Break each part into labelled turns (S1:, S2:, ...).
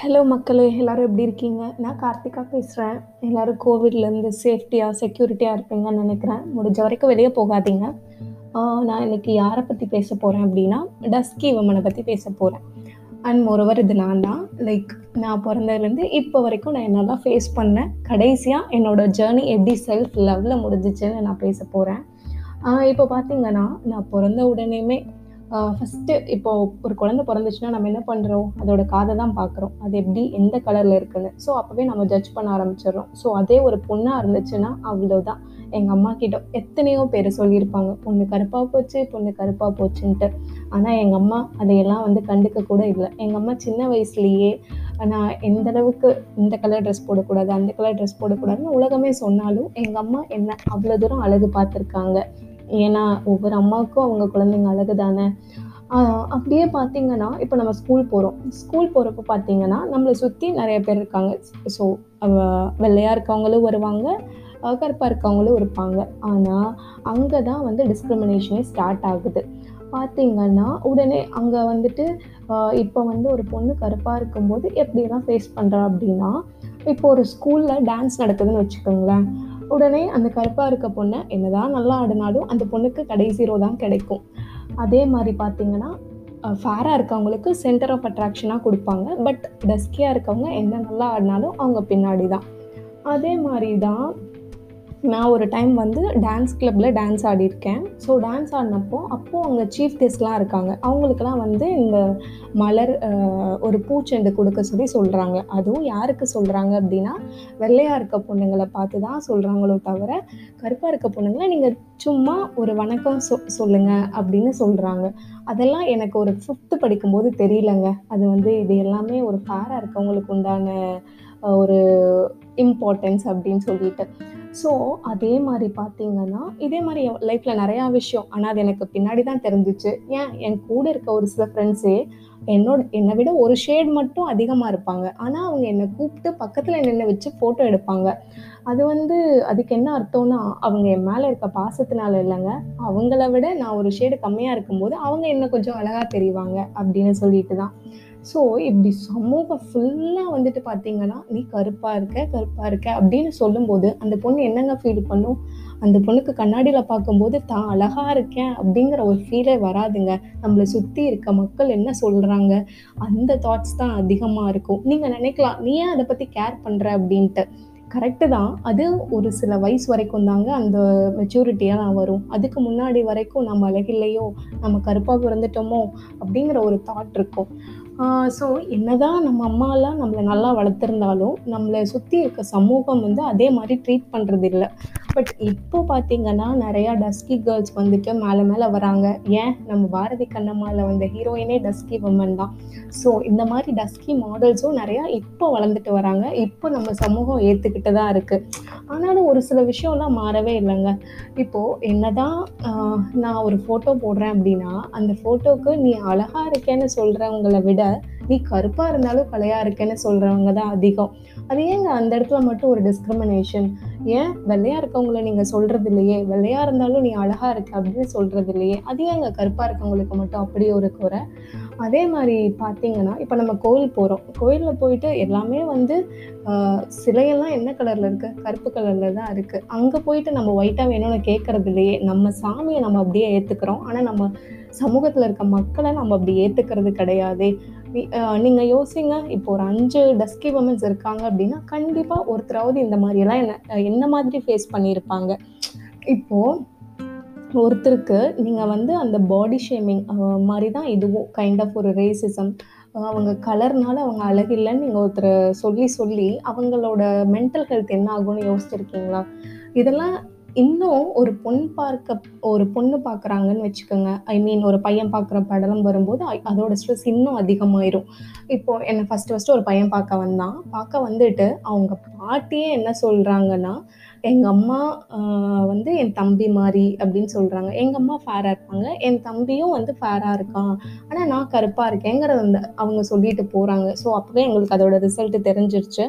S1: Hello மக்களே! எல்லாரும் எப்படி இருக்கீங்க? நான் கார்த்திகா பேசுகிறேன் எல்லாரும் கோவிட்லேருந்து சேஃப்டியாக செக்யூரிட்டியாக இருப்பீங்கன்னு நினைக்கிறேன் முடிஞ்ச வரைக்கும் வெளியே போகாதீங்க. நான் இன்றைக்கி யாரை பற்றி பேச போகிறேன் அப்படின்னா, டஸ்கி உமனை பற்றி பேச போகிறேன் அண்ட் மோரோவர் இது நான் தான். லைக் நான் பிறந்ததுலேருந்து இப்போ வரைக்கும் நான் என்னெல்லாம் ஃபேஸ் பண்ணேன். கடைசியாக என்னோடய ஜர்னி எப்படி செல்ஃப் லவ்வில் முடிஞ்சிச்சுன்னு நான் பேச போகிறேன் இப்போ பார்த்தீங்கன்னா, நான் பிறந்த உடனேயுமே ஃபஸ்ட்டு இப்போது இப்போ ஒரு குழந்தை பிறந்துச்சுன்னா நம்ம என்ன பண்ணுறோம் அதோட காதை தான் பார்க்குறோம். அது எப்படி எந்த கலரில் இருக்குன்னு. ஸோ அப்போவே நம்ம ஜட்ஜ் பண்ண ஆரம்பிச்சிடுறோம் ஸோ அதே ஒரு பொண்ணாக இருந்துச்சுன்னா அவ்வளோதான். எங்கள் அம்மா கிட்ட எத்தனையோ பேர் சொல்லியிருப்பாங்க. பொண்ணு கருப்பாக போச்சு, பொண்ணு கருப்பாக போச்சுன்ட்டு. ஆனால் எங்கள் அம்மா அதையெல்லாம் வந்து கண்டுக்க கூட இல்லை எங்கள் அம்மா சின்ன வயசுலேயே நான் எந்த அளவுக்கு இந்த கலர் ட்ரெஸ் போடக்கூடாது, அந்த கலர் ட்ரெஸ் போடக்கூடாதுன்னு உலகமே சொன்னாலும், எங்கள் அம்மா என்ன அவ்வளோ தூரம் அழகு பார்த்துருக்காங்க. ஏன்னா ஒவ்வொரு அம்மாவுக்கும் அவங்க குழந்தைங்க அழகு தானே. அப்படியே பார்த்தீங்கன்னா, இப்போ நம்ம ஸ்கூல் போகிறோம் ஸ்கூல் போகிறப்ப பார்த்தீங்கன்னா, நம்மளை சுற்றி நிறைய பேர் இருக்காங்க. ஸோ வெள்ளையாக இருக்கவங்களும் வருவாங்க, கருப்பாக இருக்கவங்களும் இருப்பாங்க. ஆனால் அங்கே தான் வந்து டிஸ்கிரிமினேஷனே ஸ்டார்ட் ஆகுது. பார்த்தீங்கன்னா, உடனே அங்கே வந்துட்டு இப்போ வந்து ஒரு பொண்ணு கருப்பாக இருக்கும்போது எப்படிலாம் ஃபேஸ் பண்ணுறா அப்படின்னா, இப்போ ஒரு ஸ்கூலில் டான்ஸ் நடக்குதுன்னு வச்சுக்கோங்களேன். உடனே அந்த கருப்பாக இருக்க பொண்ணை என்னதான் நல்லா ஆடினாலும் அந்த பொண்ணுக்கு கடைசி ரோ தான் கிடைக்கும். அதே மாதிரி பார்த்தீங்கன்னா, ஃபேராக இருக்கவங்களுக்கு சென்டர் ஆஃப் அட்ராக்ஷனாக கொடுப்பாங்க பட் டஸ்கியாக இருக்கவங்க என்ன நல்லா ஆடினாலும் அவங்க பின்னாடி தான். அதே மாதிரி தான் நான் ஒரு டைம் வந்து டான்ஸ் கிளப்பில் டான்ஸ் ஆடியிருக்கேன். ஸோ டான்ஸ் ஆடினப்போ, அப்போ அங்கே சீஃப் கெஸ்ட்லாம் இருக்காங்க. அவங்களுக்கெல்லாம் வந்து இந்த மலர் ஒரு பூச்செண்டு கொடுக்க சொல்லி சொல்கிறாங்க அதுவும் யாருக்கு சொல்கிறாங்க அப்படின்னா, வெள்ளையாக இருக்க பொண்ணுங்களை பார்த்து தான் சொல்கிறாங்களோ தவிர, கருப்பாக இருக்க பொண்ணுங்களை நீங்கள் சும்மா ஒரு வணக்கம் சொ சொல்லுங்கள் அப்படின்னு சொல்கிறாங்க அதெல்லாம் எனக்கு ஒரு ஃபிஃப்த்து படிக்கும்போது தெரியலங்க. அது வந்து இது எல்லாமே ஒரு ஃபேராக இருக்கவங்களுக்கு உண்டான ஒரு இம்பார்ட்டன்ஸ் அப்படின்னு சொல்லிட்டு. ஸோ அதே மாதிரி பார்த்தீங்கன்னா, இதே மாதிரி என் லைஃப்பில் நிறையா விஷயம். ஆனால் அது எனக்கு பின்னாடி தான் தெரிஞ்சிச்சு ஏன் என் கூட இருக்க ஒரு சில ஃப்ரெண்ட்ஸே என்னோட என்னை விட ஒரு ஷேட் மட்டும் அதிகமாக இருப்பாங்க. ஆனால் அவங்க என்னை கூப்பிட்டு பக்கத்தில் நின்று வச்சு ஃபோட்டோ எடுப்பாங்க. அது வந்து அதுக்கு என்ன அர்த்தம்னா, அவங்க என் மேலே இருக்க பாசத்தினால இல்லைங்க அவங்கள விட நான் ஒரு ஷேடு கம்மியாக இருக்கும்போது, அவங்க என்ன கொஞ்சம் அழகாக தெரிவாங்க அப்படின்னு சொல்லிட்டு தான். ஸோ இப்படி சமூகம் ஃபுல்லாக வந்துட்டு பார்த்தீங்கன்னா, "நீ கருப்பாக இருக்க, கருப்பாக இருக்க" அப்படின்னு சொல்லும்போது, அந்த பொண்ணு என்னங்க ஃபீல் பண்ணும்? அந்த பொண்ணுக்கு கண்ணாடியில் பார்க்கும்போது, தான் அழகா இருக்கேன் அப்படிங்கிற ஒரு ஃபீலே வராதுங்க. நம்மள சுற்றி இருக்க மக்கள் என்ன சொல்கிறாங்க அந்த தாட்ஸ் தான் அதிகமாக இருக்கும். நீங்கள் நினைக்கலாம் "நீ ஏன் அதை பற்றி கேர் பண்ற?" அப்படின்ட்டு. கரெக்ட்டு தான். அது ஒரு சில வயசு வரைக்கும் தாங்க அந்த மெச்சூரிட்டியாலாம் வரும். அதுக்கு முன்னாடி வரைக்கும் நம்ம அழகில்லையோ, நம்ம கருப்பாக பிறந்துட்டோமோ அப்படிங்கிற ஒரு தாட் இருக்கும். ஸோ என்னதான் நம்ம அம்மாலாம் நம்மளை நல்லா வளர்த்துருந்தாலும், நம்மளை சுற்றி இருக்க சமூகம் வந்து அதே மாதிரி ட்ரீட் பண்ணுறது இல்லை பட் இப்போ பார்த்தீங்கன்னா, நிறையா டஸ்கி கேர்ள்ஸ் வந்துட்டு மேலே மேலே வராங்க. ஏன் நம்ம பாரதி கண்ணம்மாவில் வந்த ஹீரோயினே டஸ்கி உமன் தான். ஸோ இந்த மாதிரி டஸ்கி மாடல்ஸும் நிறையா இப்போ வளர்ந்துட்டு வராங்க. இப்போ நம்ம சமூகம் ஏற்றுக்கிட்டு தான் இருக்குது ஆனாலும் ஒரு சில விஷயம்லாம் மாறவே இல்லைங்க இப்போது என்னதான் நான் ஒரு ஃபோட்டோ போடுறேன் அப்படின்னா, அந்த ஃபோட்டோக்கு நீ அழகா இருக்கேன்னு சொல்கிறவங்களை விட, நீ கருப்பா இருந்தாலும் கலையாக இருக்கேன்னு சொல்றவங்க தான் அதிகம். அது ஏங்க அந்த இடத்துல மட்டும் ஒரு டிஸ்கிரிமினேஷன்? ஏன் வெள்ளையா இருக்கவங்கள நீங்க சொல்றது இல்லையே? வெள்ளையா இருந்தாலும் நீ அழகா இருக்க அப்படின்னு சொல்றது இல்லையே? அது ஏங்க கருப்பா இருக்கவங்களுக்கு மட்டும் அப்படி ஒரு குறை? அதே மாதிரி பார்த்தீங்கன்னா, இப்போ நம்ம கோயில் போறோம். கோயில்ல போயிட்டு எல்லாமே வந்து சிலையெல்லாம் என்ன கலர்ல இருக்கு? கருப்பு கலர்ல தான் இருக்கு. அங்க போயிட்டு நம்ம ஒயிட்டா வேணும்னு கேட்கறது இல்லையே. நம்ம சாமியை நம்ம அப்படியே ஏற்றுக்கிறோம் ஆனா நம்ம சமூகத்துல இருக்க மக்களை நம்ம அப்படி ஏத்துக்கிறது கிடையாது நீங்கள் யோசிங்க. இப்போ ஒரு அஞ்சு டஸ்கி உமன்ஸ் இருக்காங்க அப்படின்னா, கண்டிப்பாக ஒருத்தராவது இந்த மாதிரியெல்லாம் என்ன என்ன மாதிரி ஃபேஸ் பண்ணியிருப்பாங்க. இப்போது ஒருத்தருக்கு நீங்கள் வந்து அந்த பாடி ஷேமிங் மாதிரி தான் இதுவும். கைண்ட் ஆஃப் ஒரு ரேசிசம். அவங்க கலர்னால அவங்க அழகில்லைன்னு நீங்கள் ஒருத்தரை சொல்லி சொல்லி, அவங்களோட மென்டல் ஹெல்த் என்ன ஆகும்னு யோசிச்சிருக்கீங்களா? இதெல்லாம் இன்னும் ஒரு பொண் பார்க்க ஒரு பொண்ணு பார்க்குறாங்கன்னு வச்சுக்கோங்க. ஐ மீன் ஒரு பையன் பார்க்குற படம் வரும்போது, அதோட ஸ்ட்ரெஸ் இன்னும் அதிகமாயிரும். இப்போ என்னை ஃபஸ்ட்டு ஃபஸ்ட்டு ஒரு பையன் பார்க்க வந்தான். பார்க்க வந்துட்டு அவங்க பாட்டியே என்ன சொல்கிறாங்கன்னா எங்கள் அம்மா வந்து என் தம்பி மாதிரி அப்படின்னு சொல்கிறாங்க எங்கள் அம்மா ஃபேராக இருப்பாங்க. என் தம்பியும் வந்து ஃபேராக இருக்கான். ஆனால் நான் கருப்பாக இருக்கேங்கிறத வந்து அவங்க சொல்லிட்டு போகிறாங்க ஸோ அப்போவே எங்களுக்கு அதோட ரிசல்ட் தெரிஞ்சிருச்சு.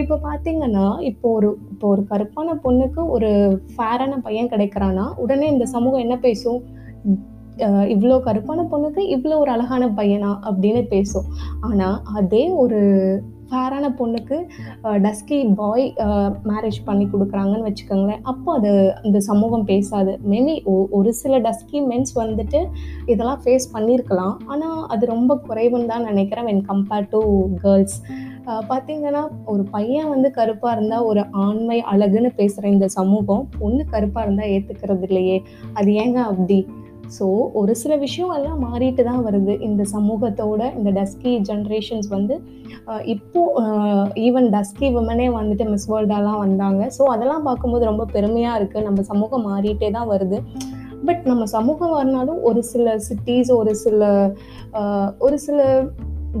S1: இப்போ பார்த்தீங்கன்னா, இப்போ ஒரு இப்போ ஒரு கருப்பான பொண்ணுக்கு ஒரு ஃபேரான பையன் கிடைக்கிறான்னா, உடனே இந்த சமூகம் என்ன பேசும்? இவ்வளோ கருப்பான பொண்ணுக்கு இவ்வளோ ஒரு அழகான பையனா அப்படின்னு பேசும். ஆனால் அதே ஒரு ஃபேரான பொண்ணுக்கு டஸ்கி பாய் மேரேஜ் பண்ணி கொடுக்குறாங்கன்னு வச்சுக்கோங்களேன் அப்போ அது அந்த சமூகம் பேசாது. மேபி ஒரு சில டஸ்கி மென்ஸ் வந்துட்டு இதெல்லாம் ஃபேஸ் பண்ணியிருக்கலாம் ஆனால் அது ரொம்ப குறைவுன்னு தான் நினைக்கிறேன் வென் கம்பேர்ட் டு கேர்ள்ஸ் பார்த்தீங்கன்னா ஒரு பையன் வந்து கருப்பாக இருந்தால் ஒரு ஆண்மை அழகுன்னு பேசுகிற இந்த சமூகம் பொண்ணு கருப்பாக இருந்தால் ஏற்றுக்கிறது இல்லையே. அது ஏங்க அப்படி? ஸோ ஒரு சில விஷயம் எல்லாம் மாறிட்டு தான் வருது. இந்த சமூகத்தோட இந்த டஸ்கி ஜென்ரேஷன்ஸ் வந்து இப்போ ஈவன் டஸ்கி உமனே வந்துட்டு மிஸ் வேர்ல்டாலாம் வந்தாங்க. ஸோ அதெல்லாம் பார்க்கும்போது ரொம்ப பெருமையாக இருக்குது நம்ம சமூகம் மாறிட்டே தான் வருது. பட் நம்ம சமூகம் வரனாலும் ஒரு சில சிட்டிஸ் ஒரு சில ஒரு சில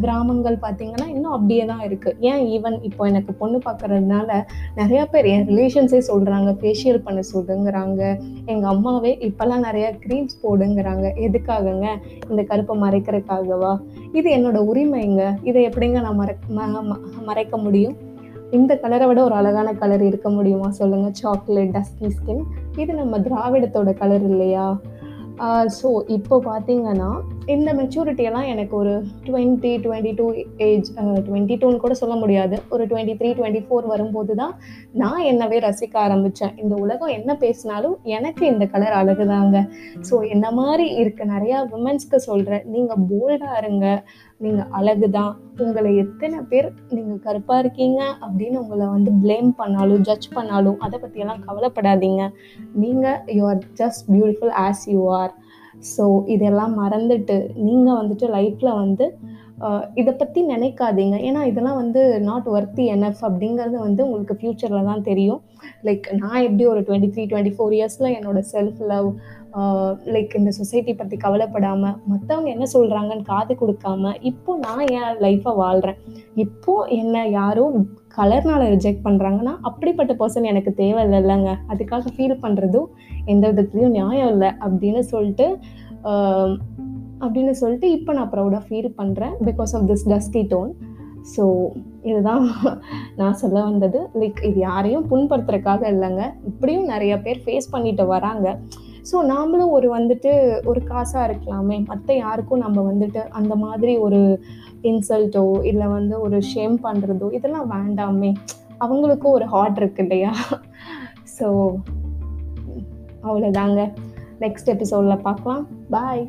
S1: கிராமங்கள் பார்த்தீங்கன்னா இன்னும் அப்படியே தான் இருக்குது ஏன் ஈவன் இப்போ எனக்கு பொண்ணு பார்க்கறதுனால நிறையா பேர் என் ரிலேஷன்ஸே சொல்கிறாங்க ஃபேஷியல் பண்ண சொல்லுங்கிறாங்க. எங்கள் அம்மாவே இப்போல்லாம் நிறையா க்ரீம்ஸ் போடுங்கிறாங்க. எதுக்காகங்க? இந்த கருப்பை மறைக்கிறதுக்காகவா? இது என்னோட உரிமைங்க. இதை எப்படிங்க நான் மறை மறைக்க முடியும்? இந்த கலரை விட ஒரு அழகான கலர் இருக்க முடியுமா? சொல்லுங்கள் சாக்லேட் டஸ்கி ஸ்கின் இது நம்ம திராவிடத்தோட கலர் இல்லையா? ஸோ இப்போ பார்த்தீங்கன்னா இந்த மெச்சூரிட்டியெல்லாம் எனக்கு ஒரு twenty twenty two age twenty டூன்னு கூட சொல்ல முடியாது. ஒரு டுவெண்ட்டி த்ரீ டுவெண்ட்டி ஃபோர் வரும்போது தான் நான் என்னவே ரசிக்க ஆரம்பித்தேன் இந்த உலகம் என்ன பேசினாலும் எனக்கு இந்த கலர் அழகுதாங்க. ஸோ இந்த மாதிரி இருக்க? நிறையா உமன்ஸ்க்கு சொல்கிறேன் நீங்கள் போல்டாக இருங்க. நீங்கள் அழகு தான் உங்களை எத்தனை பேர் நீங்கள் கருப்பாக இருக்கீங்க அப்படின்னு உங்களை வந்து ப்ளேம் பண்ணாலும் ஜட்ஜ் பண்ணாலும் அதை பற்றியெல்லாம் கவலைப்படாதீங்க. நீங்கள் you are just beautiful as you are so இதெல்லாம் மறந்துட்டு நீங்கள் வந்துட்டு லைஃப்பில் வந்து இதை பற்றி நினைக்காதீங்க. ஏன்னா இதெல்லாம் வந்து நாட் ஒர்த்தி என்எஃப் அப்படிங்கிறது வந்து உங்களுக்கு ஃப்யூச்சரில் தான் தெரியும். லைக் நான் எப்படி ஒரு டுவெண்ட்டி த்ரீ டுவெண்ட்டி ஃபோர் இயர்ஸில் என்னோட செல்ஃப் லவ் லைக் இந்த சொசைட்டி பற்றி கவலைப்படாமல் மற்றவங்க என்ன சொல்கிறாங்கன்னு காது கொடுக்காம இப்போ நான் என் லைஃப்பை வாழ்கிறேன் இப்போ என்னை யாரோ கலர்னால் ரிஜெக்ட் பண்ணுறாங்கன்னா அப்படிப்பட்ட பர்சன் எனக்கு தேவை இல்லைங்க அதுக்காக ஃபீல் பண்ணுறதும் எந்த விதத்துலையும் நியாயம் இல்லை அப்படின்னு சொல்லிட்டு அப்படின்னு சொல்லிட்டு இப்போ நான் ப்ரௌடாக ஃபீல் பண்ணுறேன் because of this dusky tone so இதுதான் நான் சொல்ல வந்தது. லைக் இது யாரையும் புண்படுத்துறதுக்காக இல்லைங்க. இப்படியும் நிறைய பேர் ஃபேஸ் பண்ணிட்டு வராங்க. ஸோ நாமளும் ஒரு வந்துட்டு ஒரு காசாக இருக்கலாமே. மற்ற யாருக்கும் நம்ம வந்துட்டு அந்த மாதிரி ஒரு இன்சல்ட்டோ இல்லை வந்து ஒரு ஷேம் பண்ணுறதோ இதெல்லாம் வேண்டாமே. அவங்களுக்கும் ஒரு ஹார்ட் இருக்கு இல்லையா? ஸோ அவ்வளோதாங்க நெக்ஸ்ட் எபிசோடில் பார்க்கலாம். பாய்